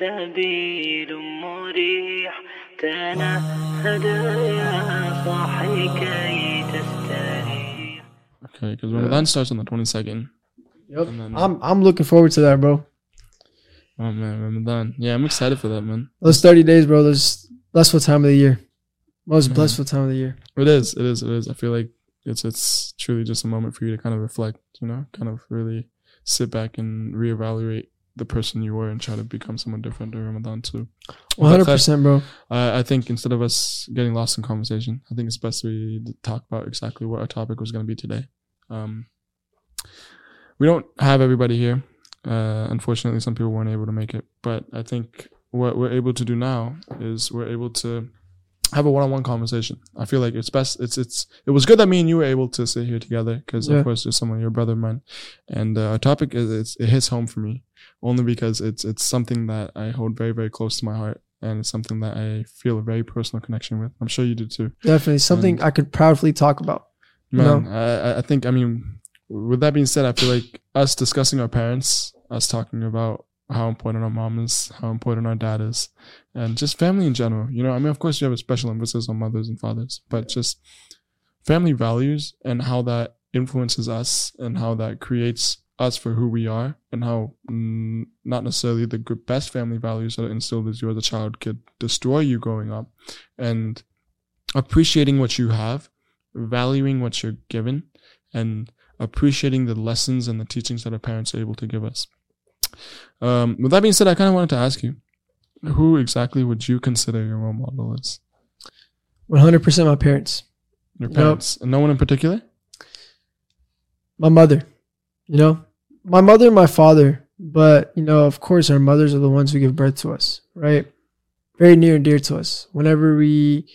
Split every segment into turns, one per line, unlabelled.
سبيل مريح تنهد يا صاحي كي تستريح
Okay, because Ramadan starts on the 22nd.
Yep.
And then-
I'm I'm looking forward to that, bro.
Oh man, Ramadan. Yeah, I'm excited for that, man.
Those 30 days, bro. Those blissful time of the year. Most
Mhm.
blissful time of the year.
It is, it is, it is. I feel like it's it's truly just a moment for you to kind of reflect, you know, kind of really sit back and reevaluate the person you were and try to become someone different during Ramadan too.
100%, bro.
I, I think instead of us getting lost in conversation, I think it's best we talk about exactly what our topic was going to be today. Um, we don't have everybody here. Uh, unfortunately, some people weren't able to make it, but I think what we're able to do now is we're able to have a one-on-one conversation. I feel like it's best. It's it's it was good that me and you were able to sit here together because
Yeah.
of course you're someone, you're brother of mine, and uh, our topic is it's, it hits home for me only because it's it's something that I hold very very close to my heart and it's something that I feel a very personal connection with. I'm sure you do too.
Definitely something I could proudly talk about. You
Man, I, I- I think I mean, with that being said, I feel like us discussing our parents, us talking about how important our mom is, how important our dad is, and just family in general. You know, I mean, of course, you have a special emphasis on mothers and fathers, but just family values and how that influences us and how that creates us for who we are and how mm, not necessarily the good, best family values that are instilled as you as a child could destroy you growing up and appreciating what you have valuing what you're given and appreciating the lessons and the teachings that our parents are able to give us. Um, with that being said, I kind of wanted to ask you, who exactly would you consider your role model as?
100% my parents.
Your parents, and no one in particular.
My mother, you know, my mother and my father. But, you know, of course, our mothers are the ones who give birth to us, right? Very near and dear to us. Whenever we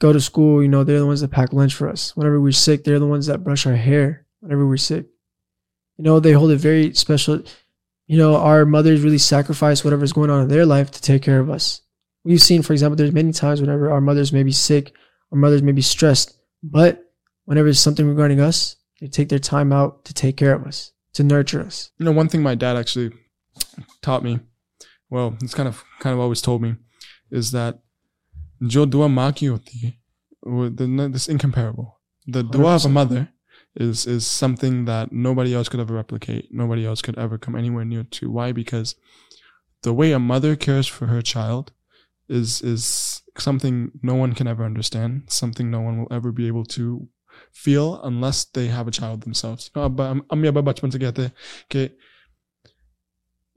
go to school, you know, they're the ones that pack lunch for us. Whenever we're sick, they're the ones that brush our hair whenever we're sick. You know, they hold a very special, you know, our mothers really sacrifice whatever's going on in their life to take care of us. We've seen, for example, there's many times whenever our mothers may be sick, our mothers may be stressed, but whenever it's something regarding us, they take their time out to take care of us, to nurture us.
You know, one thing my dad actually taught me, well, it's kind of kind of always told me, is that jo dua maa hoti hai, wo- the- this incomparable. The dua of a mother is is something that nobody else could ever replicate. Nobody else could ever come anywhere near to. Why? Because the way a mother cares for her child is is something no one can ever understand. Something no one will ever be able to feel unless they have a child themselves. Okay. Um,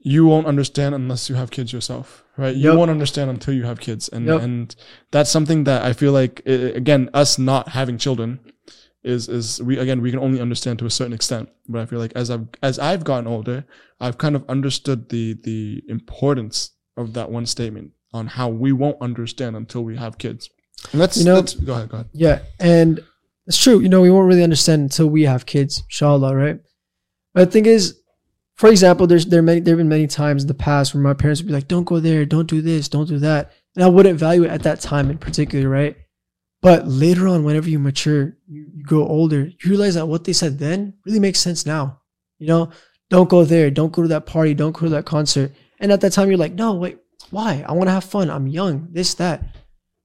you won't understand unless you have kids yourself, right? You
yep.
won't understand until you have kids, and
yep.
and that's something that I feel like again us not having children is is we again we can only understand to a certain extent. But I feel like as I've as I've gotten older, I've kind of understood the the importance of that one statement on how we won't understand until we have kids. And let's
You know-
let's go ahead, go ahead.
Yeah, and it's true. You know, we won't really understand until we have kids, inshallah, right? But the thing is, for example, there's there many there have been many times in the past where my parents would be like, "Don't go there, don't do this, don't do that," and I wouldn't value it at that time in particular, right? But later on, whenever you mature, you, you grow older, you realize that what they said then really makes sense now. You know, don't go there, don't go to that party, don't go to that concert. And at that time, you're like, no, wait, why? I want to have fun. I'm young, this, that.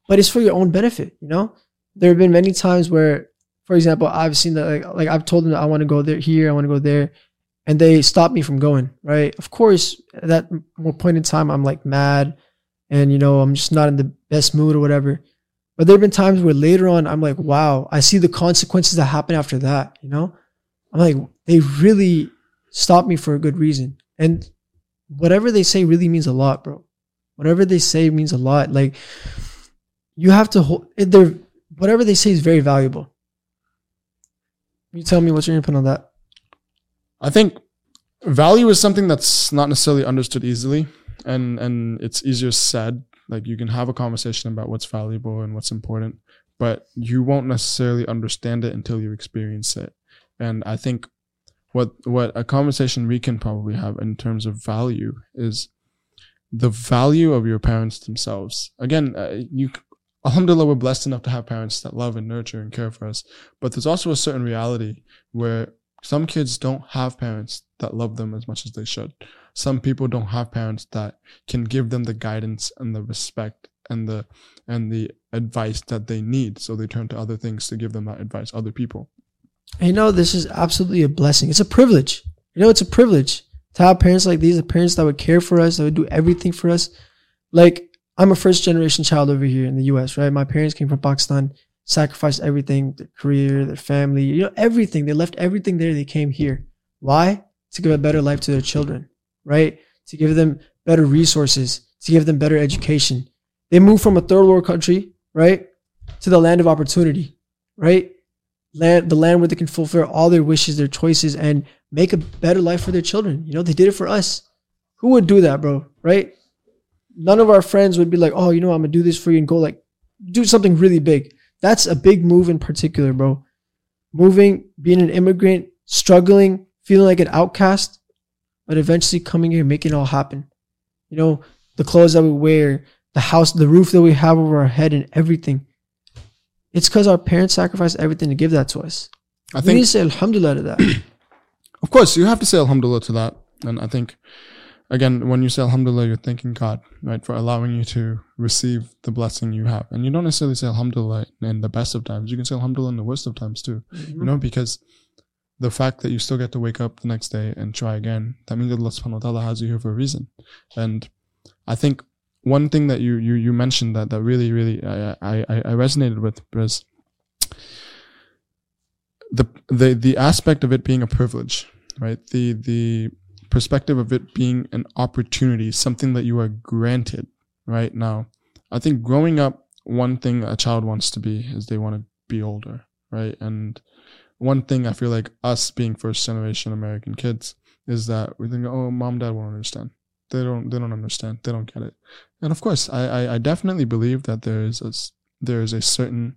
But it's for your own benefit, you know? There have been many times where, for example, I've seen that, like, like I've told them that I want to go there, here, I want to go there, and they stop me from going, right? Of course, at that point in time, I'm like mad and, you know, I'm just not in the best mood or whatever. But there have been times where later on, I'm like, wow, I see the consequences that happen after that, you know? I'm like, they really stopped me for a good reason. And whatever they say really means a lot, bro. Whatever they say means a lot. Like, you have to hold, they're, whatever they say is very valuable. You tell me what's your input on that?
I think value is something that's not necessarily understood easily, and and it's easier said. Like you can have a conversation about what's valuable and what's important, but you won't necessarily understand it until you experience it. And I think what what a conversation we can probably have in terms of value is the value of your parents themselves. Again, uh, you alhamdulillah we're blessed enough to have parents that love and nurture and care for us, but there's also a certain reality where some kids don't have parents that love them as much as they should. Some people don't have parents that can give them the guidance and the respect and the and the advice that they need so they turn to other things to give them that advice other people
you know, this is absolutely a blessing. It's a privilege. You know, it's a privilege to have parents like these, parents that would care for us, that would do everything for us. Like, I'm a first generation child over here in the US, right? My parents came from Pakistan, sacrificed everything, their career, their family, you know, everything. They left everything there. They came here. Why? To give a better life to their children, right? To give them better resources, to give them better education. They move from a third world country, right? To the land of opportunity, right? land the land where they can fulfill all their wishes, their choices, and make a better life for their children. You know, they did it for us. Who would do that, bro? Right? None of our friends would be like, oh, you know, I'm gonna do this for you and go like do something really big. That's a big move in particular, bro. Moving, being an immigrant, struggling, feeling like an outcast, but eventually coming here, making it all happen. You know, the clothes that we wear, the house, the roof that we have over our head, and everything. It's because our parents sacrificed everything to give that to us.
i
we need
think
to say alhamdulillah to that.
of course you have to say alhamdulillah to that and i think again when you say alhamdulillah you're thanking god right for allowing you to receive the blessing you have and you don't necessarily say alhamdulillah in the best of times you can say alhamdulillah in the worst of times too you mm-hmm. know because the fact that you still get to wake up the next day and try again that means allah subhanahu wa ta'ala has you here for a reason. And i think one thing that you you, you mentioned that that really really I, I i resonated with was the the the aspect of it being a privilege right? The the perspective of it being an opportunity something that you are granted right now. I think growing up one thing a child wants to be is they want to be older right? And one thing i feel like us being first generation american kids is that we think oh mom dad won't understand. They don't they don't understand. They don't get it. And of course i i, I definitely believe that there is a there is a certain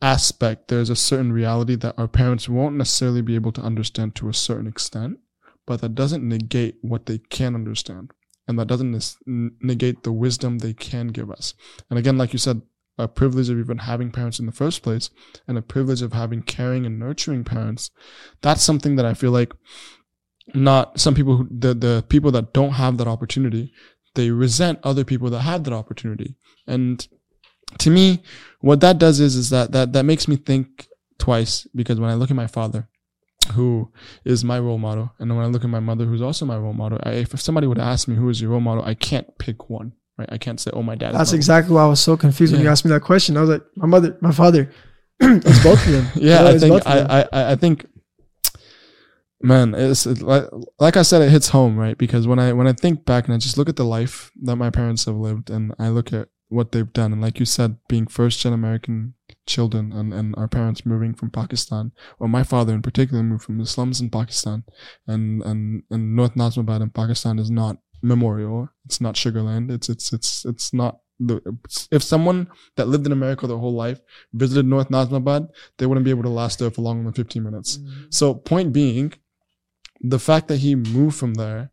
aspect there's a certain reality that our parents won't necessarily be able to understand to a certain extent but that doesn't negate what they can understand. And that doesn't negate the wisdom they can give us. And again like you said a privilege of even having parents in the first place and a privilege of having caring and nurturing parents that's something that i feel like not some people who the, the people that don't have that opportunity they resent other people that have that opportunity. And to me what that does is is that that that makes me think twice because when i look at my father who is my role model and when i look at my mother who's also my role model I, if somebody would ask me who is your role model i can't pick one right i can't say oh my dad
That's exactly why I was so confused when you asked me that question. I was like, my mother, my father. it's both of them.
yeah, I think. I, I I think man, it's it, like like I said, it hits home, right? Because when I when I think back and I just look at the life that my parents have lived, and I look at what they've done, and like you said, being first gen American children, and and our parents moving from Pakistan, or my father in particular moved from the slums in Pakistan, and and and North Nazimabad in Pakistan is not memorial. It's not Sugarland. It's it's it's it's not. The, if someone that lived in America their whole life visited North Nazimabad, they wouldn't be able to last there for longer than 15 minutes. Mm-hmm. So, point being, the fact that he moved from there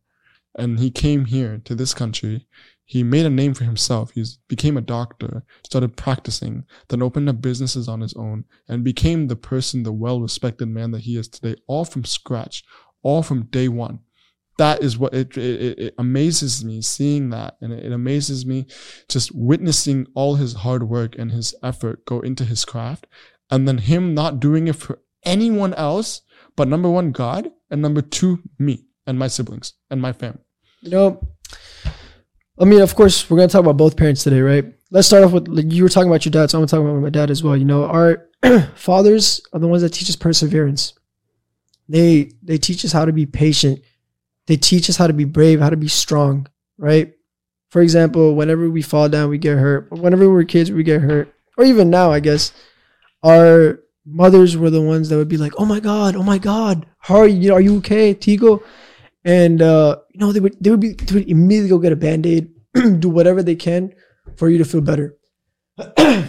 and he came here to this country, he made a name for himself. He became a doctor, started practicing, then opened up businesses on his own, and became the person, the well respected man that he is today, all from scratch, all from day one. That is what it, it, it amazes me seeing that. And it, it amazes me just witnessing all his hard work and his effort go into his craft. And then him not doing it for anyone else but number one, God, and number two, me and my siblings and my family.
You know, I mean, of course, we're gonna talk about both parents today, right? Let's start off with like, you were talking about your dad, so I'm gonna talk about my dad as well. You know, our fathers are the ones that teach us perseverance. They they teach us how to be patient. They teach us how to be brave, how to be strong, right? For example, whenever we fall down, we get hurt. Whenever we're kids, we get hurt. Or even now, I guess, our mothers were the ones that would be like, "Oh my god, oh my god, how are you? Are you okay, Tigo?" And uh, you know, they would they would be they would immediately go get a band-aid, do whatever they can for you to feel better.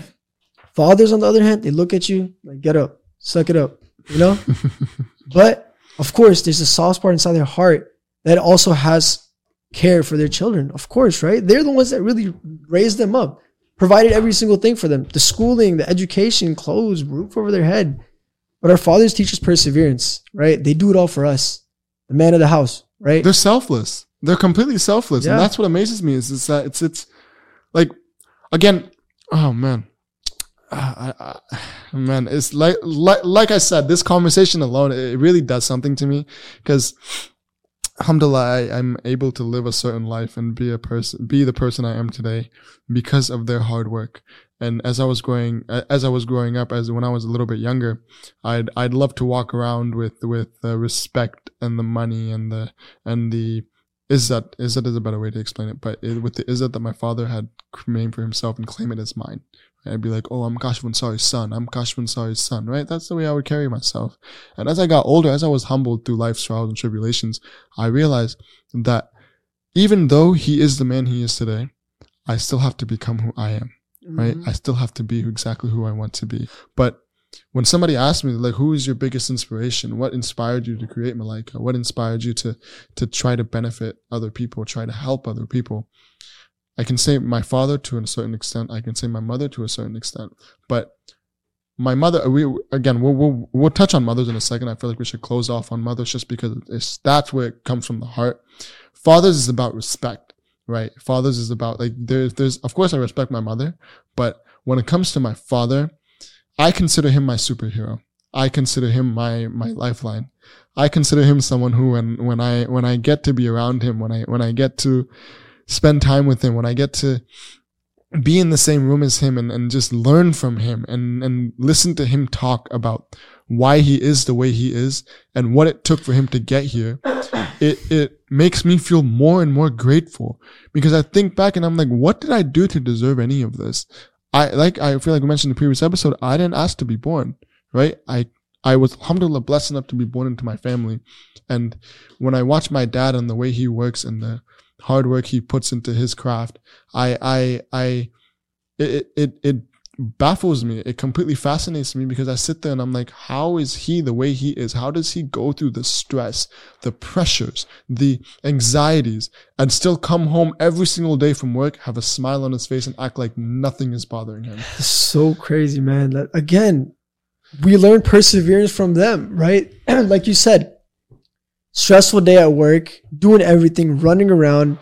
Fathers, on the other hand, they look at you like, "Get up, suck it up," you know. but of course, there's a soft spot inside their heart that also has care for their children. Of course, right? They're the ones that really raised them up, provided every single thing for them: the schooling, the education, clothes, roof over their head. But our fathers teach us perseverance, right? They do it all for us. The man of the house, right?
they're selfless. They're completely selfless,
Yeah.
and that's what amazes me. Is, is that it's it's like again, oh man, Ah, I, I, man, it's like like like I said, this conversation alone it really does something to me because. Alhamdulillah, I, I'm able to live a certain life and be a person, be the person I am today because of their hard work. And as I was growing, as I was growing up, as when I was a little bit younger, I'd I'd love to walk around with with the respect and the money and the and the izzat izzat is a better way to explain it, but it, with the izzat that my father had named for himself and claim it as mine. I'd be like, oh, I'm Ansari's son. I'm Ansari's son, right? That's the way I would carry myself. And as I got older, as I was humbled through life's trials and tribulations, I realized that even though he is the man he is today, I still have to become who I am right?
Mhm.
I still have to be exactly who I want to be. But when somebody asked me, like, who is your biggest inspiration? What inspired you to create Malaikah? What inspired you to to try to benefit other people, try to help other people? I can say my father to a certain extent. I can say my mother to a certain extent. But my mother, we again, we'll, we'll we'll touch on mothers in a second. I feel like we should close off on mothers just because it's that's where it comes from the heart. Fathers is about respect, right? Fathers is about like there's there's of course I respect my mother, but when it comes to my father, I consider him my superhero. I consider him my my lifeline. I consider him someone who when when I when I get to be around him, when I when I get to spend time with him, when I get to be in the same room as him and, and just learn from him and, and listen to him talk about why he is the way he is and what it took for him to get here, it, it makes me feel more and more grateful because I think back and I'm like, what did I do to deserve any of this? I, like, I feel like we mentioned in the previous episode, I didn't ask to be born, right? I, I was alhamdulillah blessed enough to be born into my family. And when I watch my dad and the way he works and the hard work he puts into his craft, I, I, I, it, it, it baffles me. It completely fascinates me because I sit there and I'm like, how is he the way he is? How does he go through the stress, the pressures, the anxieties and still come home every single day from work, have a smile on his face and act like nothing is bothering him?
It's so crazy, man. That, again, we learn perseverance from them, right? like you said, stressful day at work, doing everything, running around,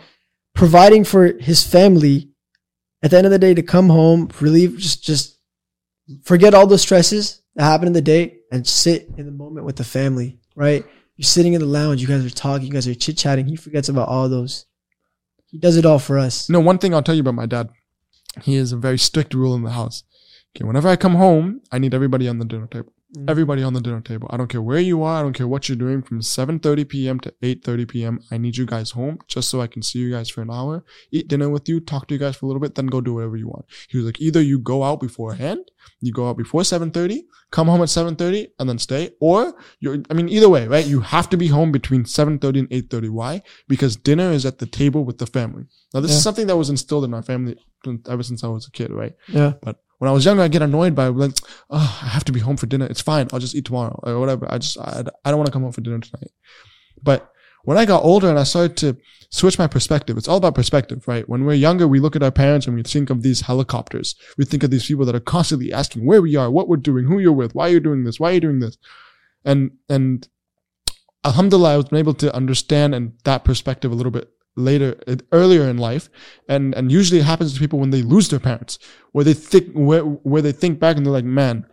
providing for his family. At the end of the day, to come home, relieve, just just forget all the stresses that happen in the day and sit in the moment with the family, right? You're sitting in the lounge, you guys are talking, you guys are chit chatting. He forgets about all those. He does it all for us.
No, one thing I'll tell you about my dad. He has a very strict rule in the house. Okay, whenever I come home, I need everybody on the dinner table.
Mm.
Everybody on the dinner table. I don't care where you are. I don't care what you're doing. From 7:30 p.m. to 8:30 p.m. I need you guys home just so I can see you guys for an hour, eat dinner with you, talk to you guys for a little bit, then go do whatever you want. He was like, either you go out beforehand, you go out before 7:30, come home at 7:30, and then stay, or you're. I mean, either way, right? You have to be home between 7:30 and 8:30. Why? Because dinner is at the table with the family. Now, this
Yeah.
is something that was instilled in our family ever since I was a kid, right?
Yeah.
But when I was younger, I get annoyed by like, oh, I have to be home for dinner. It's fine. I'll just eat tomorrow or whatever. I just, I, I don't want to come home for dinner tonight. But when I got older and I started to switch my perspective, it's all about perspective, right? When we're younger, we look at our parents and we think of these helicopters. We think of these people that are constantly asking where we are, what we're doing, who you're with, why you're doing this, why you're doing this. And, and alhamdulillah, I was able to understand and that perspective a little bit later, earlier in life. And, and usually it happens to people when they lose their parents, where they think, where, where they think back and they're like, man,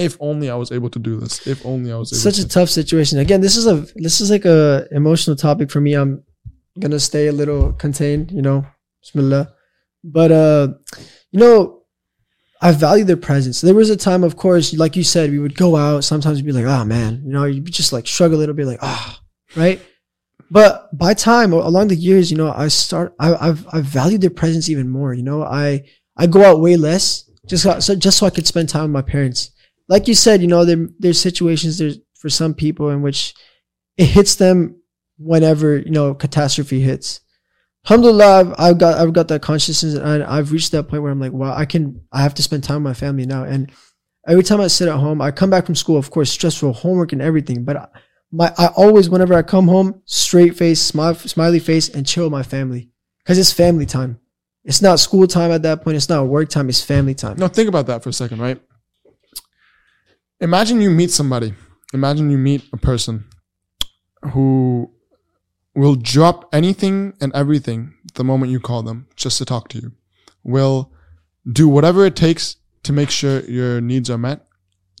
if only I was able to do this. If only I was able
such
to.
a tough situation. Again, this is a this is like a emotional topic for me. I'm gonna stay a little contained, you know. Bismillah. But uh, you know, I value their presence. There was a time, of course, like you said, we would go out. Sometimes we'd be like, oh man, you know, you'd just like struggle a little bit, like, ah, right. But by time along the years, you know, I start, I, I've, I've valued their presence even more. You know, I, I go out way less just so, so just so I could spend time with my parents. Like you said, you know, there, there's situations there's for some people in which it hits them whenever you know catastrophe hits. Alhamdulillah, I've, I've got I've got that consciousness and I've reached that point where I'm like, wow, I can I have to spend time with my family now. And every time I sit at home, I come back from school, of course, stressful homework and everything, but I, my I always whenever I come home, straight face, smile, smiley face, and chill with my family because it's family time. It's not school time at that point. It's not work time. It's family time.
No, think about that for a second, right? Imagine you meet somebody. Imagine you meet a person who will drop anything and everything the moment you call them just to talk to you. Will do whatever it takes to make sure your needs are met.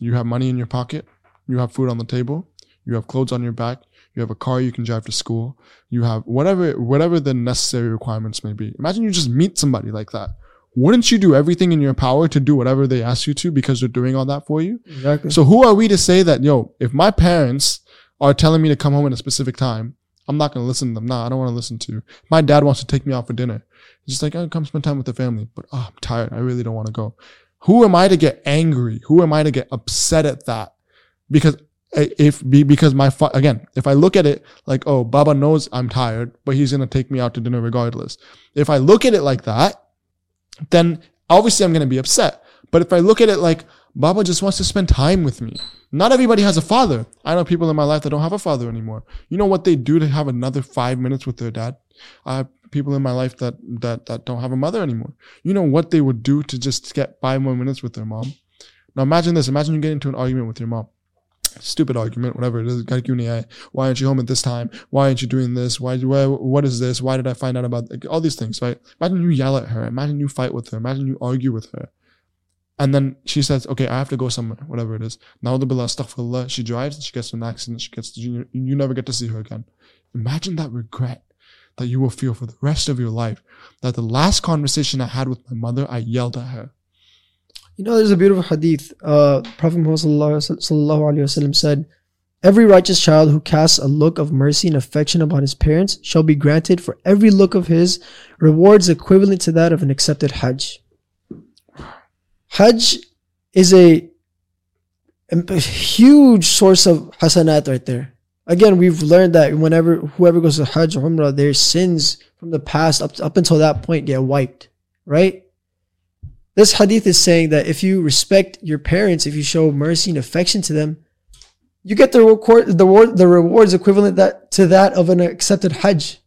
You have money in your pocket. You have food on the table. You have clothes on your back. You have a car you can drive to school. You have whatever, whatever the necessary requirements may be. Imagine you just meet somebody like that. Wouldn't you do everything in your power to do whatever they ask you to because they're doing all that for you?
Exactly.
So who are we to say that, yo, if my parents are telling me to come home at a specific time, I'm not going to listen to them. Nah, I don't want to listen to you. My dad wants to take me out for dinner. He's just like, oh, come spend time with the family. But oh, I'm tired. I really don't want to go. Who am I to get angry? Who am I to get upset at that? Because if because my again, if I look at it like, oh, Baba knows I'm tired, but he's gonna take me out to dinner regardless. If I look at it like that, then obviously I'm gonna be upset. But if I look at it like Baba just wants to spend time with me, not everybody has a father. I know people in my life that don't have a father anymore. You know what they do to have another five minutes with their dad? I have people in my life that that that don't have a mother anymore. You know what they would do to just get five more minutes with their mom. Now imagine this. Imagine you get into an argument with your mom stupid argument, whatever it is. Eh? Why aren't you home at this time? Why aren't you doing this? Why, why what is this? Why did I find out about like, all these things, right? Imagine you yell at her. Imagine you fight with her. Imagine you argue with her. And then she says, okay, I have to go somewhere, whatever it is. Now the billah, astaghfirullah. She drives and she gets an accident. She gets, you, you never get to see her again. Imagine that regret that you will feel for the rest of your life. That the last conversation I had with my mother, I yelled at her.
You know, there's a beautiful hadith. Uh, Prophet Muhammad wasallam said, "Every righteous child who casts a look of mercy and affection upon his parents shall be granted for every look of his rewards equivalent to that of an accepted Hajj." Hajj is a, a huge source of hasanat right there. Again, we've learned that whenever whoever goes to Hajj or Umrah, their sins from the past up, up until that point get wiped, right? This hadith is saying that if you respect your parents, if you show mercy and affection to them, you get the reward, the reward, the rewards equivalent that to that of an accepted Hajj.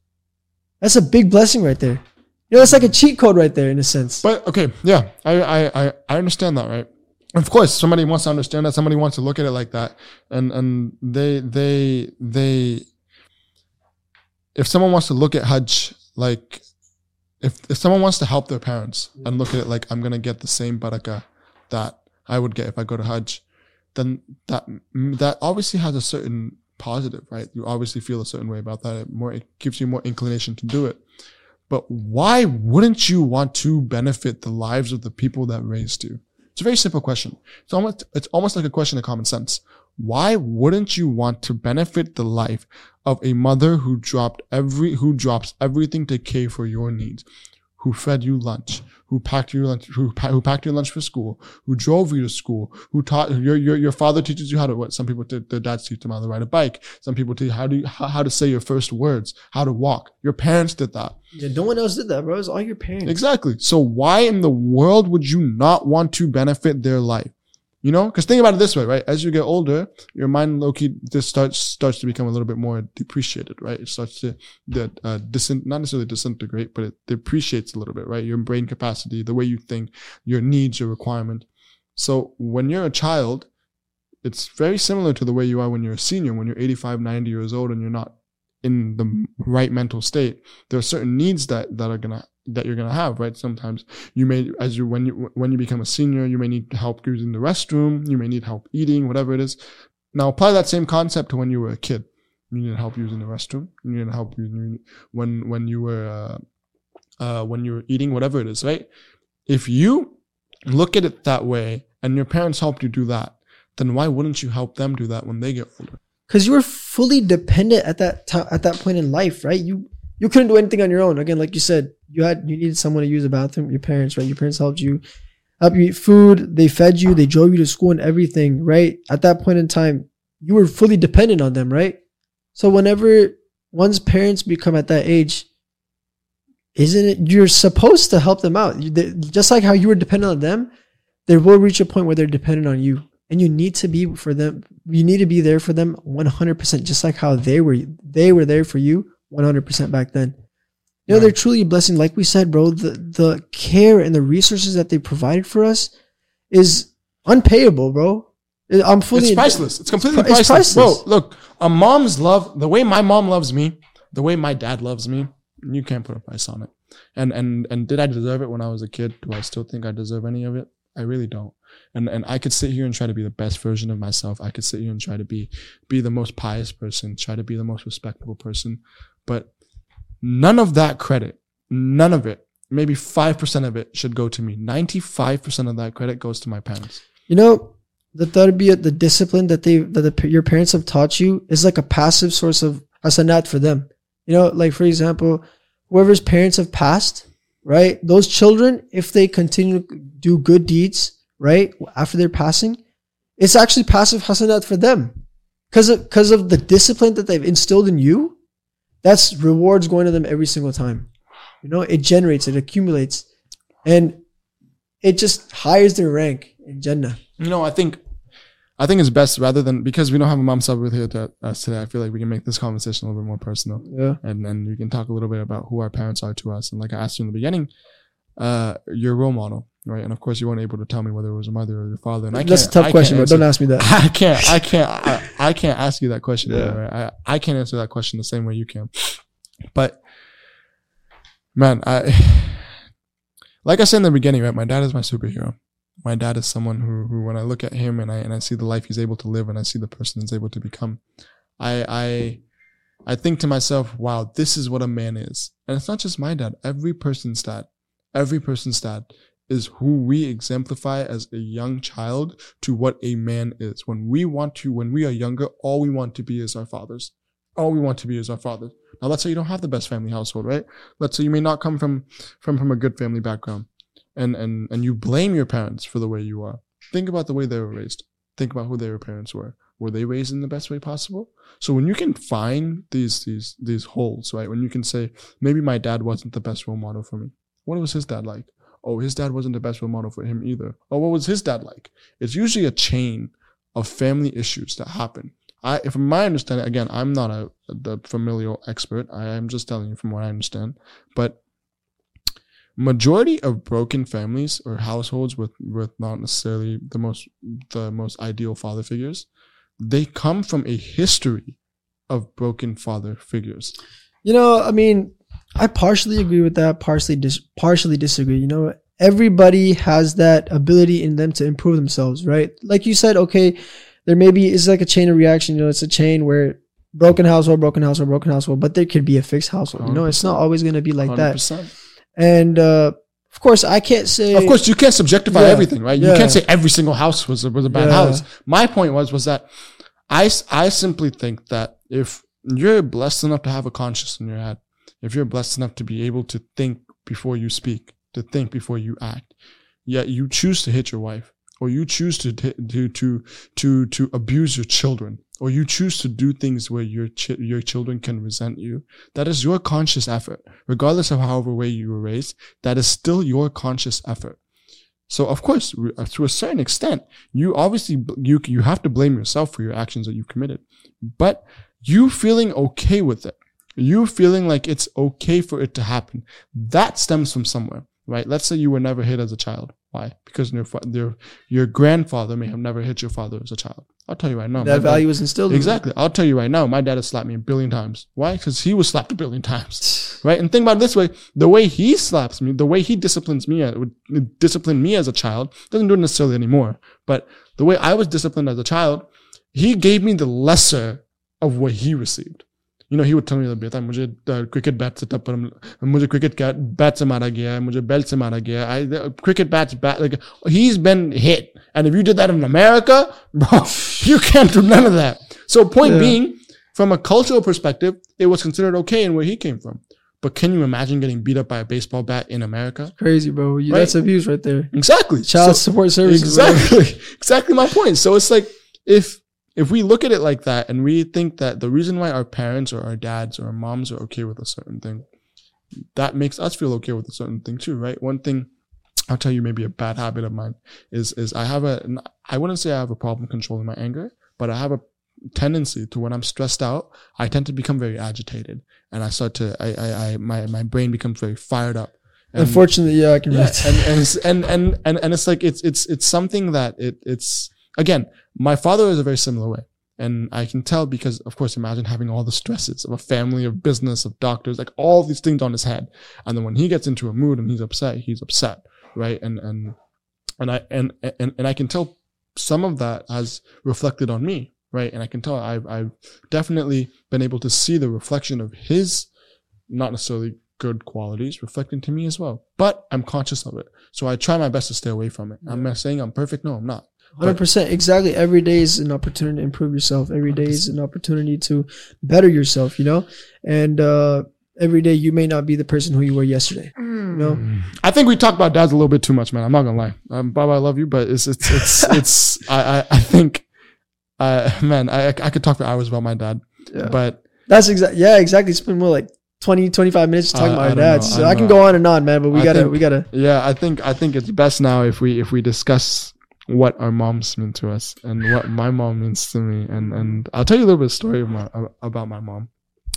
That's a big blessing right there. You know, that's like a cheat code right there in a sense.
But okay, yeah, I I I, I understand that, right? Of course, somebody wants to understand that. Somebody wants to look at it like that, and and they they they. If someone wants to look at Hajj like if if someone wants to help their parents and look at it like I'm gonna get the same barakah that I would get if I go to Hajj, then that mm, that obviously has a certain positive, right? You obviously feel a certain way about that. It more it gives you more inclination to do it. But why wouldn't you want to benefit the lives of the people that raised you? It's a very simple question. It's almost it's almost like a question of common sense. Why wouldn't you want to benefit the life of a mother who dropped every who drops everything to care for your needs, who fed you lunch, who packed your lunch, who, who packed your lunch for school, who drove you to school, who taught your your, your father teaches you how to what? Some people their dads teach them how to ride a bike. Some people teach you how to how, how to say your first words, how to walk. Your parents did that.
Yeah, no one else did that, bro. It's all your parents.
Exactly. So why in the world would you not want to benefit their life? You know, because think about it this way, right? As you get older, your mind low key just starts starts to become a little bit more depreciated, right? It starts to that uh, disin- not necessarily disintegrate, but it depreciates a little bit, right? Your brain capacity, the way you think, your needs, your requirement. So when you're a child, it's very similar to the way you are when you're a senior, when you're 85, 90 years old and you're not in the right mental state. There are certain needs that that are gonna that you're gonna have, right? Sometimes you may, as you when you when you become a senior, you may need help using the restroom, you may need help eating, whatever it is. Now apply that same concept to when you were a kid. You needed help using the restroom. You needed help using when when you were uh, uh, when you were eating, whatever it is, right? If you look at it that way, and your parents helped you do that, then why wouldn't you help them do that when they get older?
Because you were fully dependent at that time, at that point in life, right? You you couldn't do anything on your own. Again, like you said, you had you needed someone to use the bathroom. Your parents, right? Your parents helped you, help you eat food. They fed you. They drove you to school and everything, right? At that point in time, you were fully dependent on them, right? So whenever one's parents become at that age, isn't it you're supposed to help them out? just like how you were dependent on them, they will reach a point where they're dependent on you, and you need to be for them. You need to be there for them 100%, just like how they were. They were there for you 100% back then. You know, they're truly a blessing. Like we said, bro, the, the care and the resources that they provided for us is unpayable, bro. I'm fully.
It's priceless. It's completely it's priceless. Priceless. Bro, look, a mom's love, the way my mom loves me, the way my dad loves me, you can't put a price on it. And and and did I deserve it when I was a kid? Do I still think I deserve any of it? I really don't. And and I could sit here and try to be the best version of myself. I could sit here and try to be be the most pious person, try to be the most respectable person, but none of that credit, none of it, maybe 5% of it should go to me. 95% of that credit goes to my parents.
You know, the tarbiyat, the discipline that they that the, your parents have taught you is like a passive source of hasanat for them. You know, like for example, whoever's parents have passed, right? Those children, if they continue to do good deeds, right, after their passing, it's actually passive hasanat for them. Because of, cause of the discipline that they've instilled in you, that's rewards going to them every single time. You know, it generates, it accumulates, and it just hires their rank in Jannah.
You know, I think I think it's best rather than because we don't have a mom sub with here to us today. I feel like we can make this conversation a little bit more personal,
Yeah.
and and we can talk a little bit about who our parents are to us. And like I asked you in the beginning, uh, your role model, right? And of course, you weren't able to tell me whether it was your mother or your father. And I
That's a
can't-
tough
I
question, but don't ask me that.
I can't, I can't, I, I can't ask you that question.
Yeah.
Right? I, I can't answer that question the same way you can. But man, I, like I said in the beginning, right? My dad is my superhero. My dad is someone who, who when I look at him and I, and I see the life he's able to live and I see the person he's able to become, I, I, I think to myself, wow, this is what a man is. And it's not just my dad. Every person's dad, every person's dad is who we exemplify as a young child to what a man is. When we want to, when we are younger, all we want to be is our fathers. All we want to be is our fathers. Now, let's say you don't have the best family household, right? Let's say you may not come from, from, from a good family background and, and, and you blame your parents for the way you are. Think about the way they were raised. Think about who their parents were. Were they raised in the best way possible? So when you can find these, these, these holes, right? When you can say, maybe my dad wasn't the best role model for me. What was his dad like? Oh, his dad wasn't the best role model for him either. Oh, what was his dad like? It's usually a chain of family issues that happen. I, from my understanding, again, I'm not a the familial expert. I am just telling you from what I understand. But majority of broken families or households with with not necessarily the most the most ideal father figures, they come from a history of broken father figures.
You know, I mean, I partially agree with that, partially dis- partially disagree. You know, everybody has that ability in them to improve themselves, right? Like you said, okay, there maybe is like a chain of reaction. You know, it's a chain where broken household, broken household, broken household, but there could be a fixed household. You know, it's not always going to be like that.
100%.
And uh, of course, I can't say.
Of course, you can't subjectify
Yeah.
everything, right? You
Yeah.
can't say every single house was a, was a bad
Yeah.
house. My point was was that I I simply think that if you're blessed enough to have a conscience in your head, if you're blessed enough to be able to think before you speak, to think before you act, yet you choose to hit your wife, or you choose to to to to to abuse your children, or you choose to do things where your your children can resent you, that is your conscious effort, regardless of however way you were raised that is still your conscious effort. So of course, uh, to a certain extent, you obviously you you have to blame yourself for your actions that you've committed, but you feeling okay with it, you feeling like it's okay for it to happen, that stems from somewhere, right? Let's say you were never hit as a child. Why? Because your your your grandfather may have never hit your father as a child. I'll tell you right now.
that
dad-
value was instilled. in.
Exactly. I'll tell you right now, my dad has slapped me a billion times. Why? Because he was slapped a billion times. Right? And think about it this way: the way he slaps me, the way he disciplines me, uh, would discipline me as a child, doesn't do it necessarily anymore. But the way I was disciplined as a child, he gave me the lesser of what he received. You know, he would tell me बेटा मुझे cricket bat से टप्पर मुझे cricket का bat से मारा गया मुझे belt से मारा गया I cricket bats bat like he's been hit and if you did that in America bro you can't do none of that so point
Yeah.
being from a cultural perspective it was considered okay in where he came from but can you imagine getting beat up by a baseball bat in America
Crazy, bro. You,
Right.
That's abuse right there.
exactly
Child
So-
support services. bro.
Exactly. exactly my point. So it's like if if we look at it like that and we think that the reason why our parents or our dads or our moms are okay with a certain thing, that makes us feel okay with a certain thing too, right? One thing I'll tell you maybe a bad habit of mine is is I have a I wouldn't say I have a problem controlling my anger, but I have a tendency to when I'm stressed out, I tend to become very agitated and I start to I I, I my my brain becomes very fired up. And-
Unfortunately, yeah, I can
yeah, and, and, and and and and it's like it's it's it's something that it it's again my father is a very similar way And I can tell because, of course, imagine having all the stresses of a family, of business, of doctors, like all these things on his head. And then when he gets into a mood and he's upset, he's upset, right? And and and I and and, and I can tell some of that has reflected on me, right? And I can tell I've I've definitely been able to see the reflection of his not necessarily good qualities reflecting to me as well. But I'm conscious of it. So I try my best to stay away from it. I'm not saying I'm perfect. No, I'm not.
Hundred percent, exactly. Every day is an opportunity to improve yourself. Every day is an opportunity to better yourself. You know, and uh, every day you may not be the person who you were yesterday. You know,
I think we talk about dads a little bit too much, man. I'm not gonna lie. Um, Baba, I love you, but it's it's it's it's. I, I I think, uh, man, I I could talk for hours about my dad,
Yeah.
but
that's exactly yeah, exactly. It's been more like 20, 25 minutes talking
I-
about
I
our
don't know.
dads. So
I
I, can go on and on, man. But we
I
gotta,
think-
we gotta.
yeah, I think I think it's best now if we if we discuss what our moms mean to us and what my mom means to me, and and I'll tell you a little bit of story my, about my mom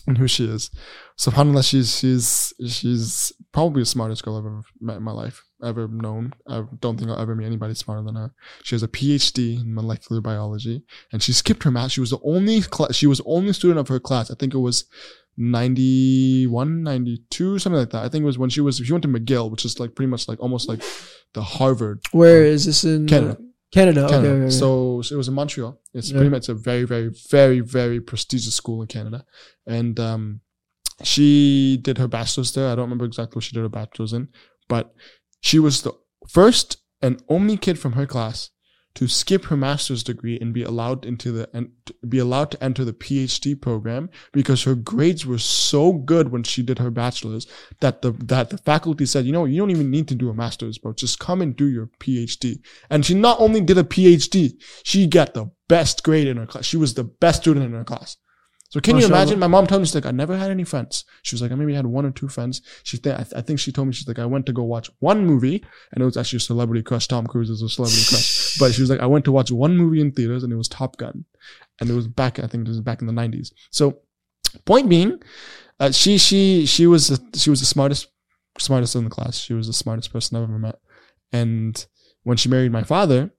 and who she is. Subhanallah, she's she's she's probably the smartest girl I've ever met in my life, ever known. I don't think I'll ever meet anybody smarter than her. She has a PhD in molecular biology, and she skipped her math. She was the only cla she was only student of her class. I think it was 91, 92, something like that. I think it was when she was she went to McGill, which is like pretty much like almost like the Harvard
Where is this in
Canada.
Canada.
Canada.
okay, okay.
So, so it was in Montreal. It's
Yeah.
pretty much a very, very, very, very prestigious school in Canada. And um, she did her bachelor's there. I don't remember exactly what she did her bachelor's in, but she was the first and only kid from her class to skip her master's degree and be allowed into the and be allowed to enter the PhD program because her grades were so good when she did her bachelor's that the that the faculty said, you know, you don't even need to do a master's, bro. Just come and do your PhD. And she not only did a PhD, she got the best grade in her class. She was the best student in her class. So can you imagine? My mom told me she's like, I never had any friends. She was like, I maybe had one or two friends. She th- I, th- I think she told me she's like, I went to go watch one movie, and it was actually a celebrity crush. Tom Cruise is a celebrity crush, but she was like, I went to watch one movie in theaters, and it was Top Gun, and it was back. I think this was back in the nineties. So, point being, uh, she she she was the, she was the smartest smartest in the class. She was the smartest person I've ever met, and when she married my father,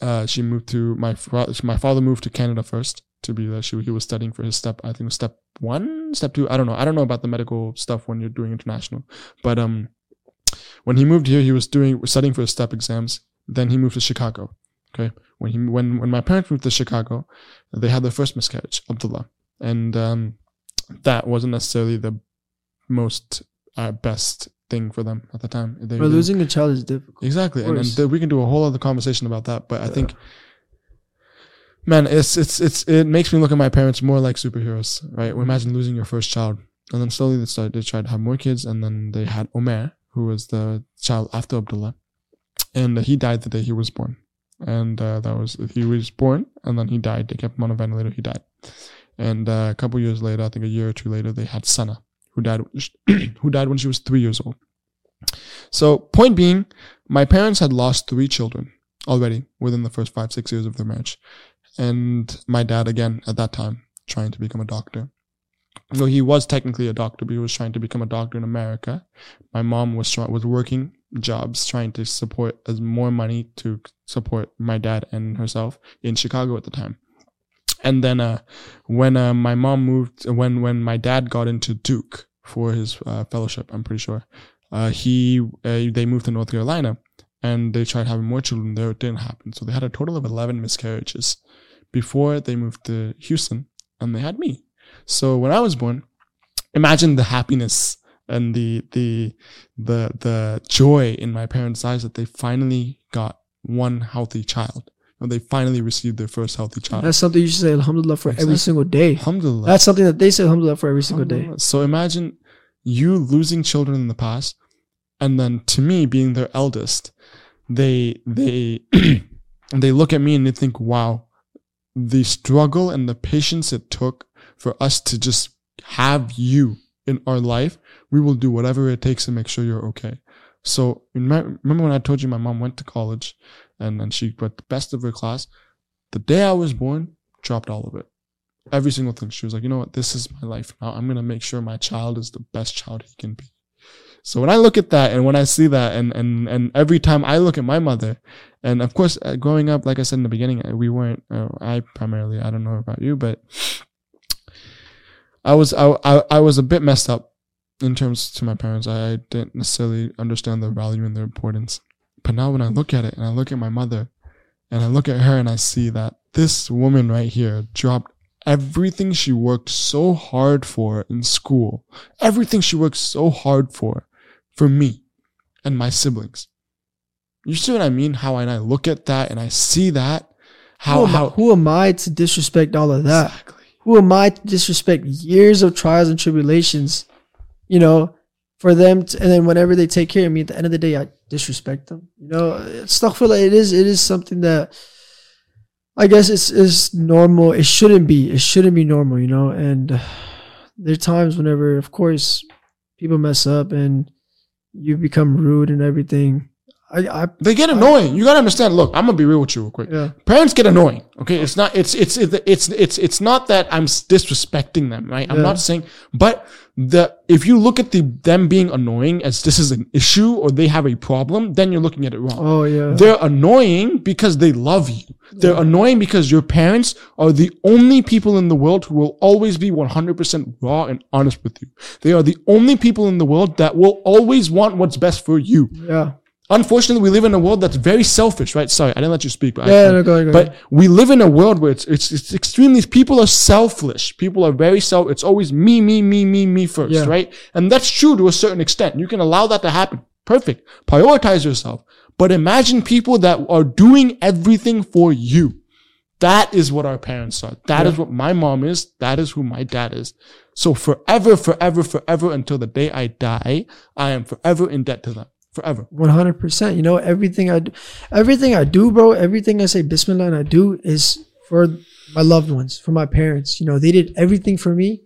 uh, she moved to my my father moved to Canada first to be that She he was studying for his step. I think step one, step two. I don't know. I don't know about the medical stuff when you're doing international, but um, when he moved here, he was doing studying for his step exams. Then he moved to Chicago. Okay, when he when when my parents moved to Chicago, they had their first miscarriage, Abdullah, and um, that wasn't necessarily the most uh, best thing for them at the time. They,
But losing a child is difficult.
Exactly, and, and th- we can do a whole other conversation about that. But I think, man, it's it's it's it makes me look at my parents more like superheroes, right? Imagine losing your first child, and then slowly they started they tried to have more kids, and then they had Omer, who was the child after Abdullah, and he died the day he was born, and uh, that was he was born, and then he died. They kept him on a ventilator. He died, and uh, a couple years later, I think a year or two later, they had Sana, who died who died when she was three years old. So, point being, my parents had lost three children already within the first five, six years of their marriage. And my dad, again, at that time, trying to become a doctor. No, he was technically a doctor, but he was trying to become a doctor in America. My mom was was working jobs, trying to support as more money to support my dad and herself in Chicago at the time. And then, uh, when uh, my mom moved, when when my dad got into Duke for his uh, fellowship, I'm pretty sure, uh, he uh, they moved to North Carolina and they tried having more children there. It didn't happen. So they had a total of 11 miscarriages before they moved to Houston and they had me. So when I was born, imagine the happiness and the, the, the, the joy in my parents' eyes that they finally got one healthy child. And they finally received their first healthy child.
That's something you should say Alhamdulillah for
Exactly.
every single day.
Alhamdulillah.
That's something that they say Alhamdulillah for every single day.
So imagine you losing children in the past, and then to me being their eldest, they they they look at me and they think, "Wow, the struggle and the patience it took for us to just have you in our life. We will do whatever it takes to make sure you're okay." So remember when I told you my mom went to college, and then she got the best of her class. The day I was born, dropped all of it every single thing. She was like, you know what, this is my life now. I'm gonna make sure my child is the best child he can be. So when I look at that and when I see that and, and, and every time I look at my mother and of course uh, growing up, like I said in the beginning, uh, we weren't, uh, I primarily, I don't know about you, but I was, I, I, I was a bit messed up in terms to my parents. I, I didn't necessarily understand their value and their importance. But now when I look at it and I look at my mother and I look at her and I see that this woman right here dropped everything she worked so hard for in school, everything she worked so hard for, for me and my siblings. You see what I mean? How and I look at that and I see that. How,
who, am, I-
how,
who am I to disrespect all of that?
exactly.
Who am I to disrespect years of trials and tribulations? You know, for them, to, and then whenever they take care of me, at the end of the day, I disrespect them. You know, like it is. It is something that I guess it's is normal. It shouldn't be. It shouldn't be normal. You know, and uh, there are times whenever, of course, people mess up and you become rude and everything. I, I
They get annoying. You gotta understand. Look, I'm gonna be real with you real quick.
yeah.
parents get annoying okay it's not it's it's it's it's it's not that i'm disrespecting them right i'm
Yeah.
not saying but the if you look at the them being annoying as this is an issue or they have a problem then you're looking at it wrong
Oh yeah.
they're annoying because they love you. They're annoying because your parents are the only people in the world who will always be 100% raw and honest with you. They are the only people in the world that will always want what's best for you.
yeah.
Unfortunately, we live in a world that's very selfish, right? Sorry, I didn't let you speak. But I-
Yeah. No, go ahead. Go ahead.
but we live in a world where it's, it's, it's extremely, people are selfish. People are very self, it's always me, me, me, me, me first,
Yeah.
right? And that's true to a certain extent. You can allow that to happen. Perfect. Prioritize yourself. But imagine people that are doing everything for you. That is what our parents are. That is
Yeah.
what my mom is. That is who my dad is. So forever, forever, forever until the day I die, I am forever in debt to them. Forever.
One hundred percent. You know, everything I do, everything I do, bro. Everything I say Bismillah and I do is for my loved ones, for my parents. You know, they did everything for me.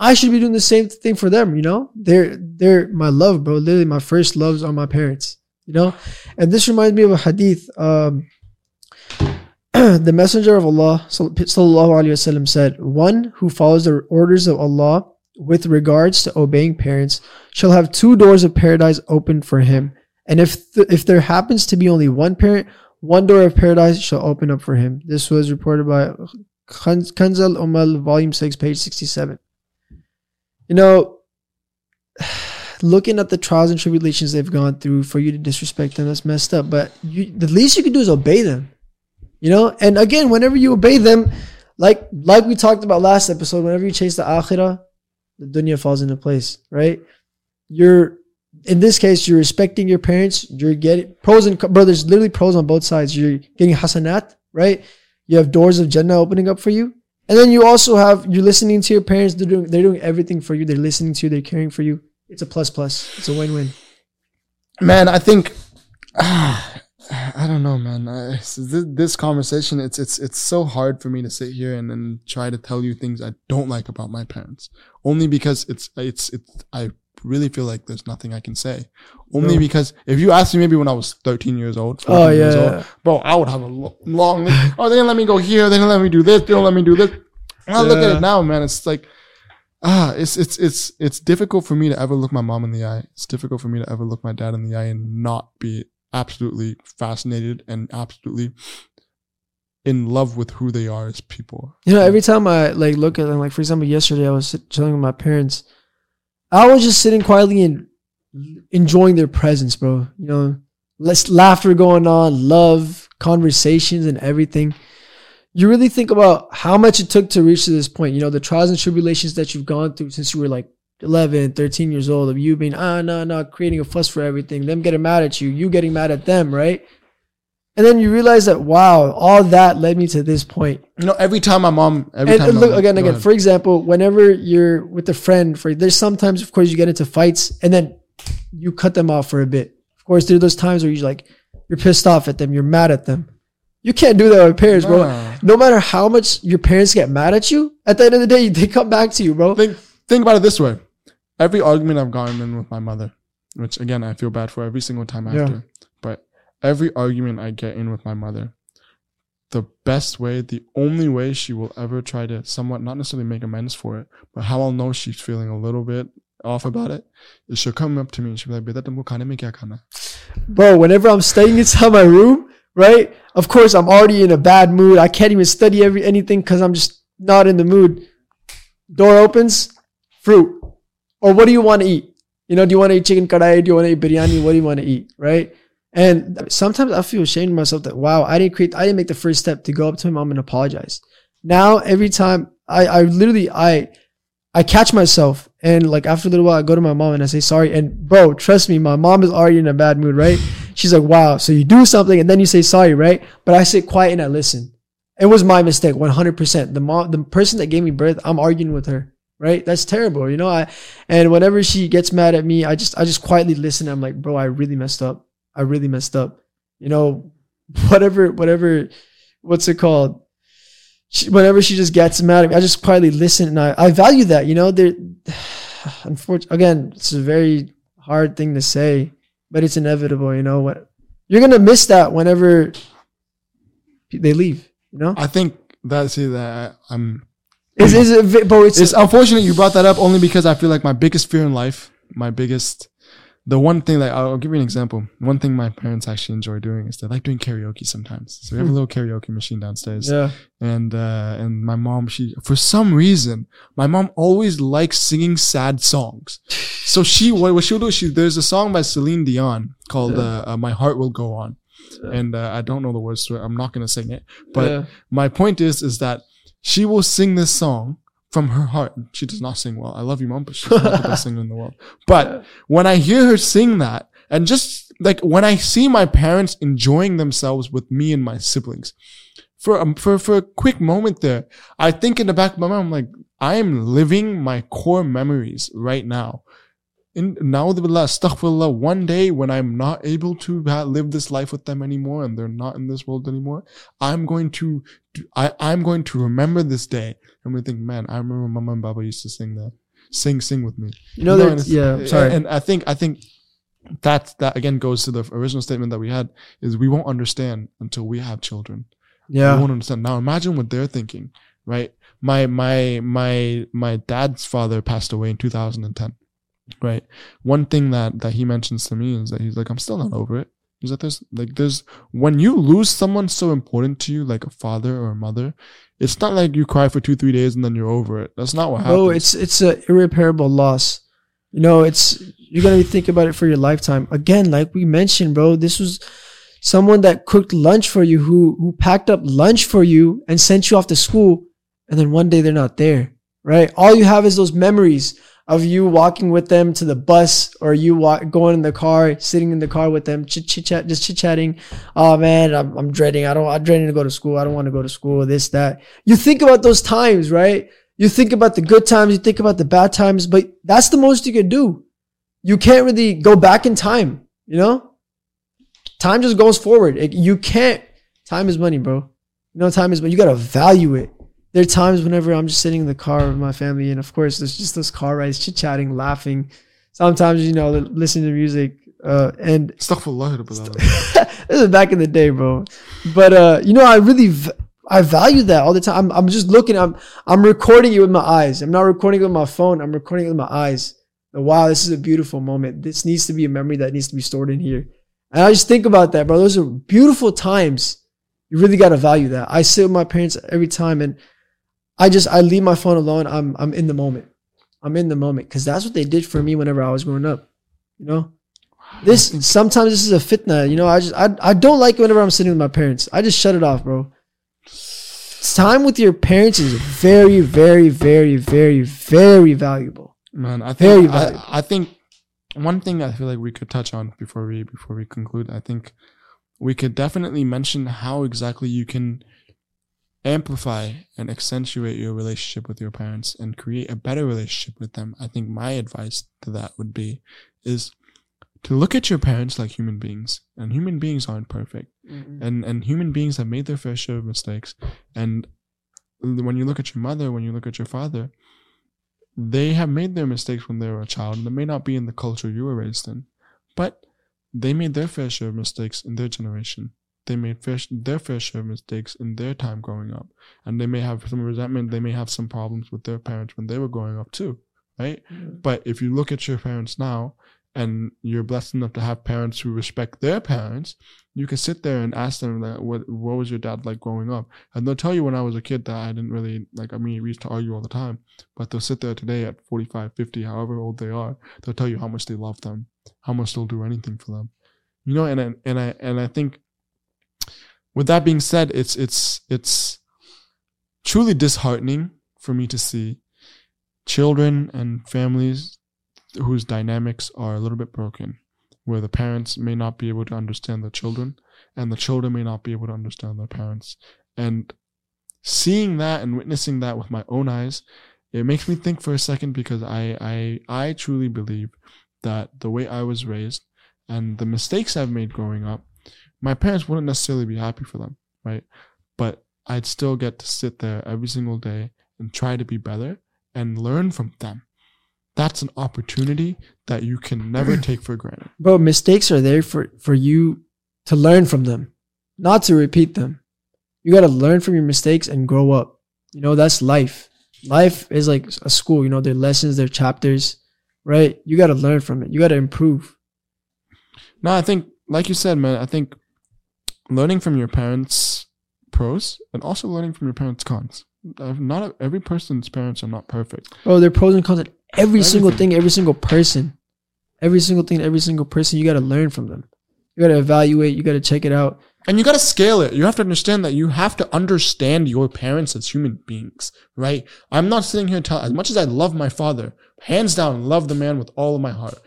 I should be doing the same thing for them. You know, they're they're my love, bro. Literally, my first loves are my parents. You know, and this reminds me of a hadith. Um, the Messenger of Allah sallallahu alaihi wasallam said, "One who follows the orders of Allah with regards to obeying parents." shall have two doors of paradise opened for him. And if th- if there happens to be only one parent, one door of paradise shall open up for him. This was reported by Kanz al-Ummal, Volume 6, page 67. You know, looking at the trials and tribulations they've gone through for you to disrespect them, that's messed up. But you, the least you can do is obey them. You know? And again, whenever you obey them, like like we talked about last episode, whenever you chase the akhirah, the dunya falls into place, right? you're in this case you're respecting your parents you're getting pros and brothers, literally pros on both sides. You're getting hasanat right? You have doors of jannah opening up for you. And then you also have you're listening to your parents they're doing they're doing everything for you they're listening to you they're caring for you. It's a plus plus. It's a win-win.
Man i think i don't know man I, this, this conversation it's it's it's so hard for me to sit here and then try to tell you things i don't like about my parents only because it's it's it's i really feel like there's nothing i can say only
No.
because if you asked me maybe when i was 13 years old 14
oh
years
yeah
old, bro i would have a lo- long list. oh they didn't let me go here they didn't let me do this they don't let me do this and i look at it now man it's like ah, it's it's it's it's difficult for me to ever look my mom in the eye. It's difficult for me to ever look my dad in the eye and not be absolutely fascinated and absolutely in love with who they are as people.
You know, every time I like look at them, like for example, yesterday I was chilling with my parents. I was just sitting quietly and enjoying their presence, bro. You know, less laughter going on, love, conversations, and everything. You really think about how much it took to reach to this point. You know, the trials and tribulations that you've gone through since you were like 11, 13 years old, of you being, ah, no, no, creating a fuss for everything, them getting mad at you, you getting mad at them, right? And then you realize that, wow, all that led me to this point
You know, every time my mom, every
and,
time
and look
mom-
again, again.
ahead.
For example, whenever you're with a friend, for there's sometimes, of course, you get into fights, and then you cut them off for a bit. Of course, there are those times where you're like, you're pissed off at them, you're mad at them. You can't do that with parents, bro.
Nah.
No matter how much your parents get mad at you, at the end of the day, they come back to you, bro.
think think about it this way: every argument I've gotten in with my mother, which again I feel bad for every single time
Yeah.
after, but every argument I get in with my mother, the best way, the only way she will ever try to somewhat not necessarily make amends for it, but how I'll know she's feeling a little bit off about it, is she'll come up to me and she'll be like, "Beta, tumko khane mein kya khana?"
bro, whenever I'm staying inside my room, right? Of course, I'm already in a bad mood. I can't even study every anything because I'm just not in the mood. Door opens, fruit. Or what do you want to eat? You know, do you want to eat chicken kadai? Do you want to eat biryani? What do you want to eat? Right? And sometimes I feel ashamed of myself that wow, I didn't create, I didn't make the first step to go up to my mom and apologize. Now every time I, I literally I I catch myself and like after a little while I go to my mom and I say sorry. And bro, trust me, my mom is already in a bad mood, right? She's like, wow, so you do something and then you say sorry, right? But I sit quiet and I listen. It was my mistake, 100%. The mom, the person that gave me birth, I'm arguing with her, right? That's terrible, you know. I and whenever she gets mad at me, I just I just quietly listen. I'm like, bro, I really messed up. I really messed up. You know, whatever, whatever, what's it called? She, whenever she just gets mad at me, I just quietly listen, and I, I value that. You know, there. Unfortunately, again, it's a very hard thing to say, but it's inevitable. You know what? You're gonna miss that whenever they leave. You know,
I think that see that I'm.
Is is it? vi- But it's,
It's unfortunate you brought that up only because I feel like my biggest fear in life, my biggest, the one thing that I'll give you an example. One thing my parents actually enjoy doing is they like doing karaoke sometimes. So we have a little karaoke machine downstairs.
yeah.
and uh, and my mom she for some reason my mom always likes singing sad songs so she what, what she'll do she there's a song by Celine Dion called uh, uh, my heart will go on and uh, I don't know the words to it I'm not gonna sing it but
yeah.
my point is is that she will sing this song from her heart she does not sing well I love you mom but she's not the best singer in the world but when I hear her sing that, and just like when I see my parents enjoying themselves with me and my siblings, for um, for for a quick moment there, I think in the back of my mind, I'm like, I am living my core memories right now. In now, astaghfirullah, one day when I'm not able to live this life with them anymore, and they're not in this world anymore, I'm going to, I I'm going to remember this day. I'm gonna think, man, I remember Mama and Baba used to sing that, sing sing with me.
You know,
No, and
Yeah. Sorry.
And I think I think that that again goes to the original statement that we had is we won't understand until we have children.
Yeah.
We won't understand. Now imagine what they're thinking, right? My my my my dad's father passed away in 2010. Right. One thing that that he mentions to me is that he's like, I'm still not over it. He's like, there's like there's when you lose someone so important to you, like a father or a mother, it's not like you cry for two three days and then you're over it. That's not what happens.
Oh, it's it's a irreparable loss. You know, it's you're gonna be thinking about it for your lifetime. Again, like we mentioned, bro, this was someone that cooked lunch for you, who who packed up lunch for you and sent you off to school, and then one day they're not there, right? All you have is those memories of you walking with them to the bus or you wa- going in the car, sitting in the car with them, chit chat, just chit chatting. Oh man, I'm, I'm dreading. I don't. I'm dreading to go to school. I don't want to go to school. This that. You think about those times, right? You think about the good times. You think about the bad times, but that's the most you can do. You can't really go back in time. You know, time just goes forward. It- you can't. Time is money, bro. You know, time is money. You gotta value it. There are times whenever I'm just sitting in the car with my family, and of course, there's just those car rides, chit chatting, laughing. Sometimes, you know, listening to music. Uh, and this is back in the day, bro. But uh, you know, I really v- I value that all the time. I'm, I'm just looking. I'm I'm recording it with my eyes. I'm not recording it with my phone. I'm recording it with my eyes. And wow, this is a beautiful moment. This needs to be a memory that needs to be stored in here. And I just think about that, bro. Those are beautiful times. You really got to value that. I sit with my parents every time, and I just I leave my phone alone. I'm I'm in the moment. I'm in the moment because that's what they did for me whenever I was growing up. You know, this sometimes this is a fitna. You know, I just I, I don't like it whenever I'm sitting with my parents. I just shut it off, bro. Time with your parents is very, very, very, very, very valuable.
Man, I
Very
think
valuable.
I, I think one thing I feel like we could touch on before we before we conclude, I think we could definitely mention how exactly you can amplify and accentuate your relationship with your parents and create a better relationship with them. I think my advice to that would be is to look at your parents like human beings. And human beings aren't perfect and and human beings have made their fair share of mistakes and when you look at your mother when you look at your father they have made their mistakes when they were a child and they may not be in the culture you were raised in but they made their fair share of mistakes in their generation they made fair, their fair share of mistakes in their time growing up and they may have some resentment they may have some problems with their parents when they were growing up too right? Mm-hmm. But if you look at your parents now and you're blessed enough to have parents who respect their parents, you can sit there and ask them that what what was your dad like growing up? And they'll tell you when I was a kid that I didn't really like I mean we used to argue all the time, but they'll sit there today at 45, 50, however old they are, they'll tell you how much they love them, how much they'll do anything for them. You know, and I, and I and I think with that being said, it's it's it's truly disheartening for me to see children and families whose dynamics are a little bit broken, where the parents may not be able to understand the children, and the children may not be able to understand their parents. And seeing that and witnessing that with my own eyes, it makes me think for a second because I I I truly believe that the way I was raised and the mistakes I've made growing up, my parents wouldn't necessarily be happy for them, right? But I'd still get to sit there every single day and try to be better and learn from them. That's an opportunity that you can never take for granted.
Bro, mistakes are there for, for you to learn from them, not to repeat them. You got to learn from your mistakes and grow up. You know, that's life. Life is like a school, you know, their lessons, their chapters, right? You got to learn from it. You got to improve.
No, I think, like you said, man, I think learning from your parents' pros and also learning from your parents' cons. Not every person's parents are not perfect.
Bro, there are pros and cons in every single thing, every single person. Every single thing, every single person, you got to learn from them. You got to evaluate, you got to check it out.
And you got to scale it. You have to understand that you have to understand your parents as human beings, right? I'm not sitting here telling, as much as I love my father, hands down, love the man with all of my heart.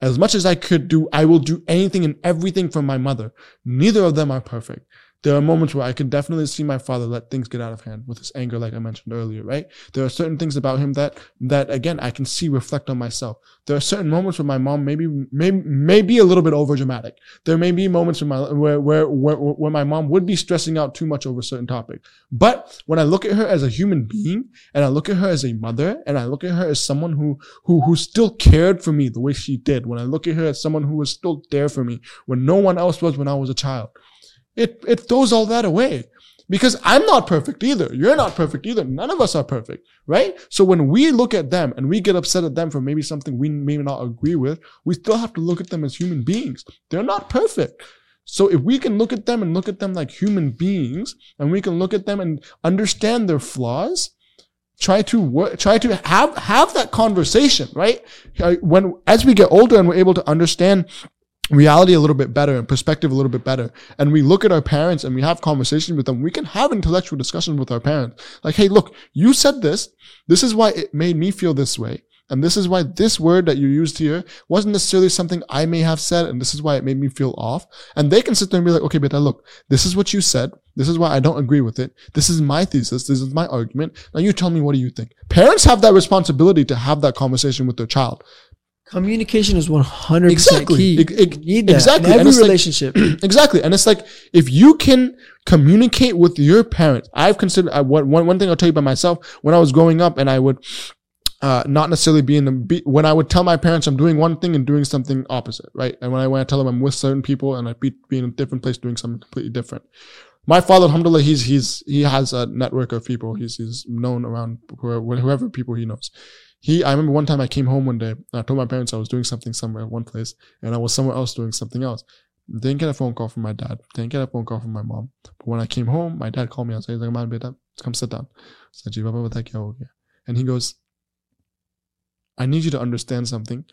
As much as I could do, I will do anything and everything for my mother. Neither of them are perfect. There are moments where I can definitely see my father let things get out of hand with his anger, like I mentioned earlier, right? There are certain things about him that, that again, I can see reflect on myself. There are certain moments where my mom maybe, may, may be a little bit over dramatic. There may be moments where my, where, where, where, where my mom would be stressing out too much over a certain topic. But when I look at her as a human being and I look at her as a mother and I look at her as someone who, who, who still cared for me the way she did, when I look at her as someone who was still there for me when no one else was when I was a child, it, it throws all that away. Because I'm not perfect either. You're not perfect either. None of us are perfect, right? So when we look at them and we get upset at them for maybe something we may not agree with, we still have to look at them as human beings. They're not perfect. So if we can look at them and look at them like human beings, and we can look at them and understand their flaws, try to work, try to have have that conversation, right? Uh, When as we get older and we're able to understand reality a little bit better and perspective a little bit better, and we look at our parents and we have conversations with them, we can have intellectual discussions with our parents. Like, hey, look, you said this. This is why it made me feel this way. And this is why this word that you used here wasn't necessarily something I may have said. And this is why it made me feel off. And they can sit there and be like, okay, beta, look, this is what you said. This is why I don't agree with it. This is my thesis. This is my argument. Now you tell me, what do you think? Parents have that responsibility to have that conversation with their child.
Communication is 100%
Exactly.
key.
Ex-
You need that
exactly.
in
And
every
like-
relationship.
exactly. And it's like, if you can communicate with your parents, I've considered, I, one, one one thing I'll tell you about myself, when I was growing up and I would, uh, not necessarily be in the, be, when I would tell my parents I'm doing one thing and doing something opposite, right? And when I, when I tell them I'm with certain people and I'd be, be in a different place doing something completely different. My father, alhamdulillah, he's, he's, he has a network of people. He's, he's known around whoever, whoever people he knows he i remember one time i came home one day i told my parents i was doing something somewhere one place and i was somewhere else doing something else. Didn't get a phone call from my dad. Didn't get a phone call from my mom. But when i came home my dad called me. And said, like man beta come sit down. And he goes i need you to understand something.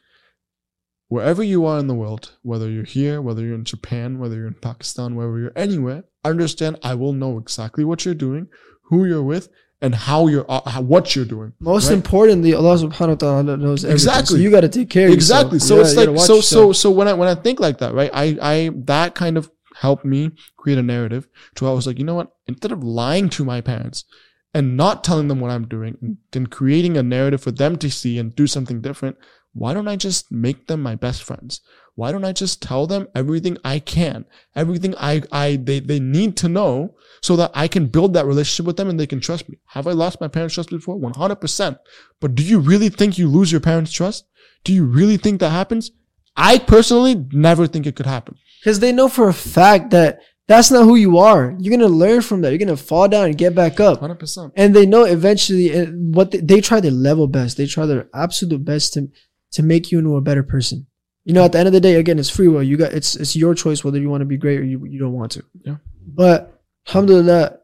Wherever you are in the world whether you're here whether you're in japan whether you're in pakistan wherever you're anywhere understand i will know exactly what you're doing who you're with and how you're, uh, how, what you're doing.
Most
right?
importantly, Allah subhanahu wa ta'ala knows everything.
Exactly.
So you got to take care of
exactly
yourself.
so
You
it's like so so so when i when i think like that right i i that kind of helped me create a narrative to where i was like you know what instead of lying to my parents and not telling them what i'm doing and then creating a narrative for them to see and do something different why don't i just make them my best friends why don't i just tell them everything i can everything i i they, they need to know so that i can build that relationship with them and they can trust me have i lost my parents trust before 100% but do you really think you lose your parents trust do you really think that happens? I personally never think it could happen.
Because they know for a fact that that's not who you are. You're gonna learn from that. You're gonna fall down and get back up.
Hundred percent.
And they know eventually uh, what they, they try their level best. They try their absolute best to to make you into a better person. You know, at the end of the day, again, it's free will. You got it's it's your choice whether you want to be great or you, you don't want to.
Yeah.
But alhamdulillah,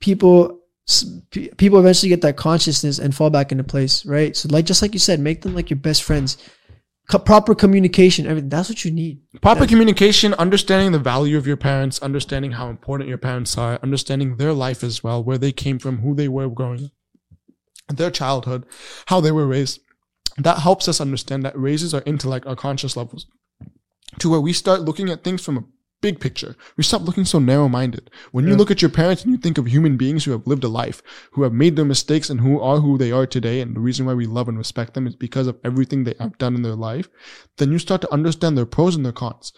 people people eventually get that consciousness and fall back into place, right? So like just like you said, make them like your best friends. Co- proper communication, everything. That's what you need.
Proper communication, understanding the value of your parents, understanding how important your parents are, understanding their life as well, where they came from, who they were growing up, their childhood, how they were raised. That helps us understand that raises our intellect, our conscious levels to where we start looking at things from a big picture. We stop looking so narrow minded. When you
Yeah.
look at your parents and you think of human beings who have lived a life, who have made their mistakes and who are who they are today, and the reason why we love and respect them is because of everything they have done in their life, then you start to understand their pros and their cons.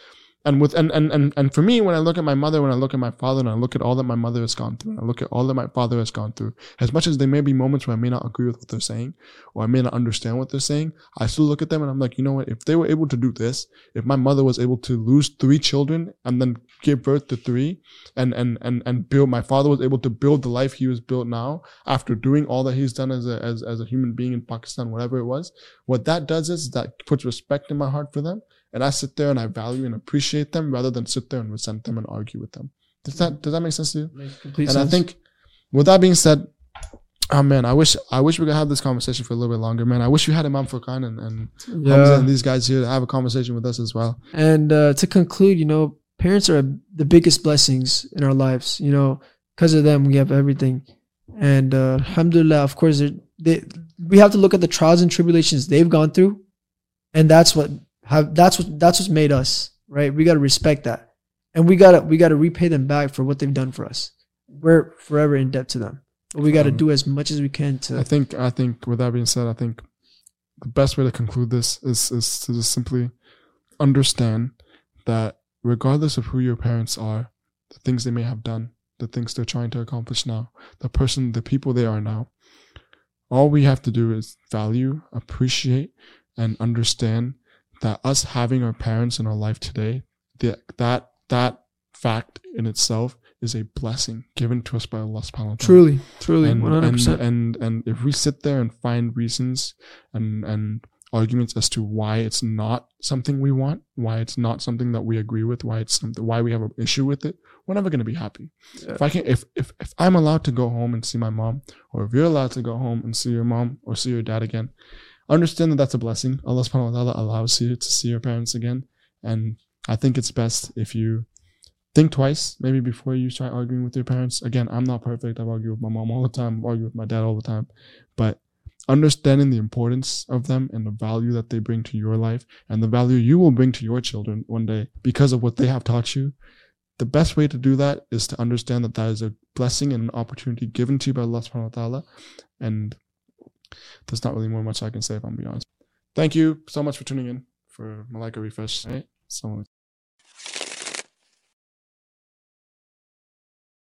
And with and, and and and for me, when I look at my mother, when I look at my father, and I look at all that my mother has gone through, and I look at all that my father has gone through, as much as there may be moments where I may not agree with what they're saying, or I may not understand what they're saying, I still look at them and I'm like, you know what? If they were able to do this, if my mother was able to lose three children and then give birth to three, and and and and build, my father was able to build the life he was built now after doing all that he's done as a as, as a human being in Pakistan, whatever it was. What that does is that puts respect in my heart for them, and I sit there and I value and appreciate them rather than sit there and resent them and argue with them. Does that does that make sense to you?
Makes complete
and I think with that being said, oh man, I wish I wish we could have this conversation for a little bit longer, man. I wish we had Imam Furqan and, and
yeah.
and these guys here to have a conversation with us as well.
And uh, to conclude, you know, parents are the biggest blessings in our lives. You know, because of them, we have everything. And uh, alhamdulillah, of course, they we have to look at the trials and tribulations they've gone through, and that's what have that's what that's what's made us right. We got to respect that, and we gotta we gotta repay them back for what they've done for us. We're forever in debt to them, but we got to
Um,
do as much as we can to.
I think I think with that being said, I think the best way to conclude this is is to just simply understand that regardless of who your parents are, the things they may have done, the things they're trying to accomplish now, the person, the people they are now, all we have to do is value, appreciate, and understand that us having our parents in our life today, that that that fact in itself is a blessing given to us by Allah subhanahu wa ta'ala
truly, truly,
and,
one hundred
and,
percent.
and and if we sit there and find reasons and and arguments as to why it's not something we want, why it's not something that we agree with, why it's something why we have an issue with it, we're never gonna be happy.
Yeah.
If I can if, if if I'm allowed to go home and see my mom, or if you're allowed to go home and see your mom or see your dad again, understand that that's a blessing. Allah subhanahu wa ta'ala allows you to see your parents again. And I think it's best if you think twice, maybe before you start arguing with your parents. Again, I'm not perfect. I've argued with my mom all the time, I argue with my dad all the time. But understanding the importance of them and the value that they bring to your life and the value you will bring to your children one day because of what they have taught you. The best way to do that is to understand that that is a blessing and an opportunity given to you by Allah subhanahu wa ta'ala. And there's not really more much I can say if I'm being honest. Thank you so much for tuning in for Malaikah Refresh. Right? So